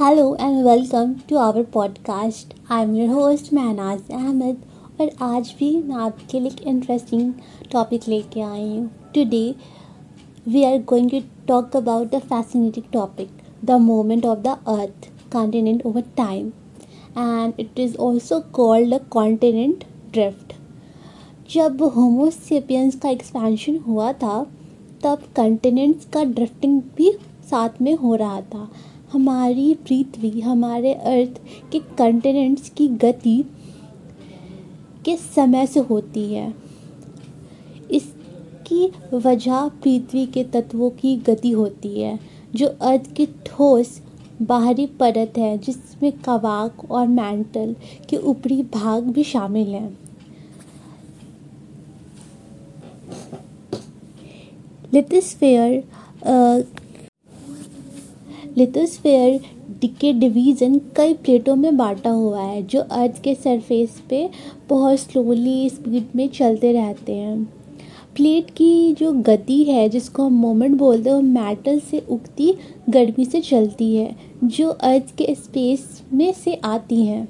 Hello and welcome to our podcast I am your host Mahnaz Ahmed और आज भी मैं आपके लिए एक इंटरेस्टिंग टॉपिक लेके आई हूँ. Today we are going to talk about the fascinating topic the moment of the earth continent over time and it is also called the continent drift जब होमोसेपियंस का एक्सपेंशन हुआ था, तब कंटिनेंट्स का drifting भी साथ में हो रहा था. हमारी पृथ्वी, हमारे अर्थ के कंटिनेंट्स की गति के समय से होती है? इसकी वजह पृथ्वी के तत्वों की गति होती है, जो अर्थ की ठोस बाहरी परत है, जिसमें कवाक और मैंटल के ऊपरी भाग भी शामिल हैं। लिथोस्फेयर लिथोस्फेयर के डिवीज़न कई प्लेटों में बांटा हुआ है, जो अर्थ के सरफेस पे बहुत स्लोली स्पीड में चलते रहते हैं। प्लेट की जो गति है, जिसको हम मोमेंट बोलते हैं, वो मेटल से उगती, गर्मी से चलती है, जो अर्थ के स्पेस में से आती हैं।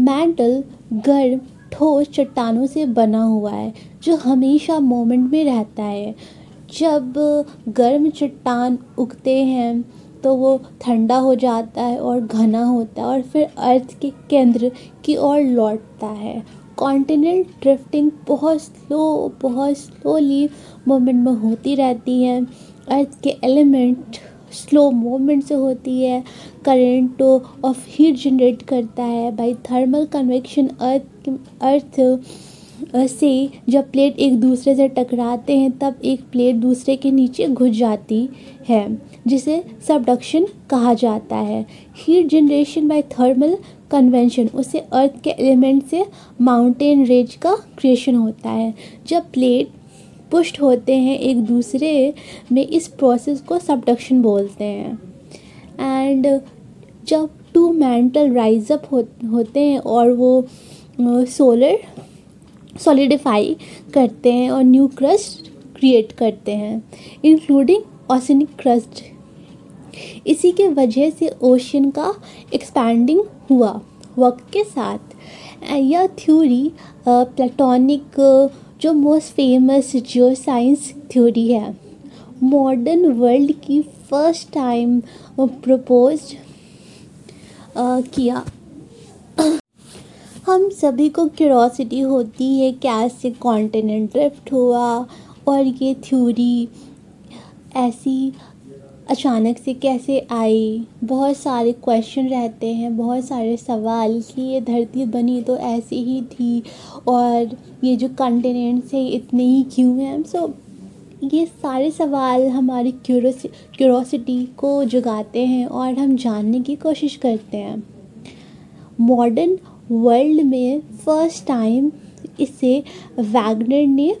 मेटल गर्म ठोस चट्टानों से बना हुआ है, जो हमेशा मोमेंट में रहता है। जब गर्म चट्टान उगते हैं तो वो ठंडा हो जाता है और घना होता है और फिर अर्थ के केंद्र की ओर लौटता है। कॉन्टिनेंट ड्रिफ्टिंग बहुत स्लो बहुत स्लोली मोमेंट में होती रहती है। अर्थ के एलिमेंट स्लो मूवमेंट से होती है। करंट ऑफ़ हीट जनरेट करता है। By thermal convection earth earth से जब प्लेट एक दूसरे से टकराते हैं तब एक प्लेट दूसरे के नीचे घुस जाती है जिसे सबडक्शन कहा जाता है। Heat generation by thermal convention उसे अर्थ के एलिमेंट से माउंटेन रेंज का क्रिएशन होता है। जब प्लेट पुष्ट होते हैं एक दूसरे में इस प्रोसेस को सबडक्शन बोलते हैं। एंड जब टू मेंटल राइजअप हो, होते हैं और वो सोलर सॉलिडिफाई करते हैं और न्यू क्रस्ट क्रिएट करते हैं इंक्लूडिंग ऑसनिक क्रस्ट इसी के वजह से ओशन का एक्सपैंडिंग हुआ वक्त के साथ. यह थ्योरी प्लेटोनिक जो most famous geoscience theory है. मॉडर्न वर्ल्ड की फ़र्स्ट टाइम प्रपोज किया हम सभी को क्यूरोसिटी होती है कैसे कॉन्टिनेंट ड्रिफ्ट हुआ और ये थ्योरी ऐसी अचानक से कैसे आई? बहुत सारे क्वेश्चन रहते हैं, बहुत सारे सवाल कि ये धरती बनी तो ऐसी ही थी और ये जो कंटिनेंट्स है, इतने ही क्यों हैं? सो ये सारे सवाल हमारी क्यूरोसि क्यूरोसिटी को जगाते हैं और हम जानने की कोशिश करते हैं। मॉडर्न वर्ल्ड में फ़र्स्ट टाइम इसे वैगनर ने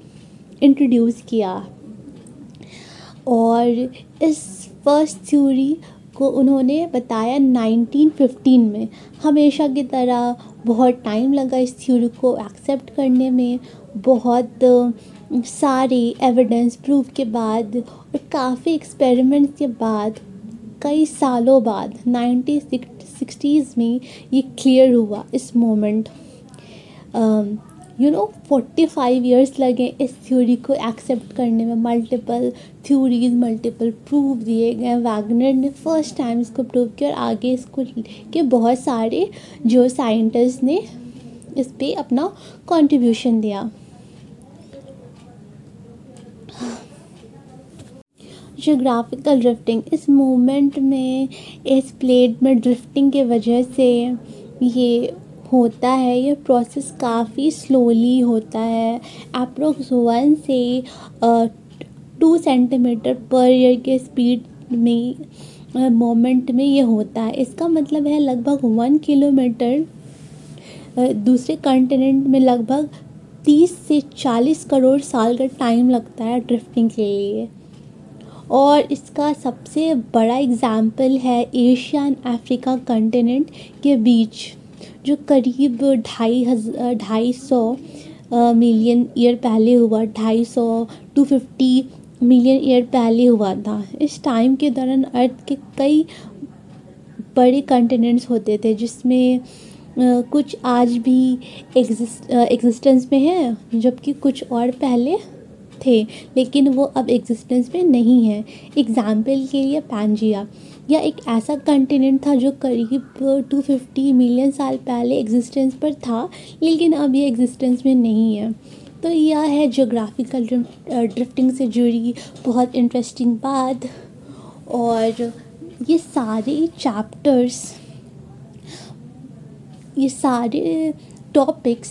इंट्रोड्यूस किया। और इस फ़र्स्ट थ्योरी को उन्होंने बताया 1915 में। हमेशा की तरह बहुत टाइम लगा इस थ्योरी को एक्सेप्ट करने में। बहुत सारे एविडेंस प्रूफ के बाद और काफ़ी एक्सपेरिमेंट्स के बाद, कई सालों बाद नाइन्टी सिक्सटीज़ में ये क्लियर हुआ इस moment you know forty five years लगे इस थ्योरी को एक्सेप्ट करने में. मल्टीपल थ्योरीज मल्टीपल प्रूफ दिए गए. वैगनर ने फ़र्स्ट टाइम इसको प्रूव किया और आगे इसको के बहुत सारे जो साइंटिस्ट ने इस पर अपना कंट्रीब्यूशन दिया. जोग्राफिकल ड्रिफ्टिंग इस मूवमेंट में, इस प्लेट में ड्रिफ्टिंग के वजह से ये होता है यह प्रोसेस काफ़ी स्लोली होता है। अप्रोक्स वन से टू सेंटीमीटर पर ईयर के स्पीड में मोमेंट में ये होता है। इसका मतलब है लगभग वन किलोमीटर दूसरे कॉन्टिनेंट में लगभग तीस से चालीस करोड़ साल का टाइम लगता है ड्रिफ्टिंग के लिए। और इसका सबसे बड़ा एग्ज़ाम्पल है एशिया एंड अफ्रीका कंटिनेंट के बीच, जो करीब ढाई हज़ार ढाई सौ मिलियन ईयर पहले हुआ, ढाई सौ टू फिफ्टी मिलियन ईयर पहले हुआ था। इस टाइम के दौरान अर्थ के कई बड़े कंटिनेंट्स होते थे, जिसमें कुछ आज भी एग्जिस्ट एग्जिस्टेंस में हैं, जबकि कुछ और पहले थे, लेकिन वो अब एग्जिस्टेंस में नहीं है। एग्ज़ाम्पल के लिए पैंजिया या एक ऐसा कंटिनेंट था जो करीब 250 मिलियन साल पहले एग्जिस्टेंस पर था, लेकिन अब ये एग्जिस्टेंस में नहीं है। तो यह है जोग्राफिकल ड्रिफ्टिंग से जुड़ी बहुत इंटरेस्टिंग बात। और ये सारे चैप्टर्स ये सारे टॉपिक्स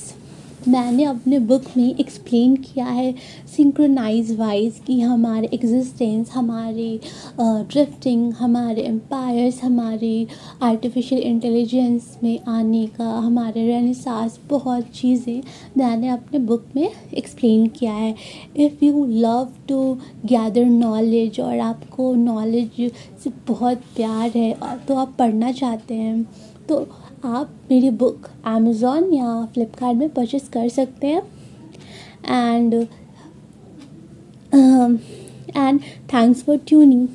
मैंने अपने बुक में एक्सप्लेन किया है सिंक्रोनाइज वाइज कि हमारे एग्जिस्टेंस हमारे ड्रिफ्टिंग हमारे एम्पायर्स हमारे आर्टिफिशियल इंटेलिजेंस में आने का, हमारे रेनेसास बहुत चीज़ें मैंने अपने बुक में एक्सप्लेन किया है। If you love to gather knowledge और आपको नॉलेज से बहुत प्यार है तो आप पढ़ना चाहते हैं तो आप मेरी बुक अमेज़ोन या फ्लिपकार्ट में परचेस कर सकते हैं। And and thanks for tuning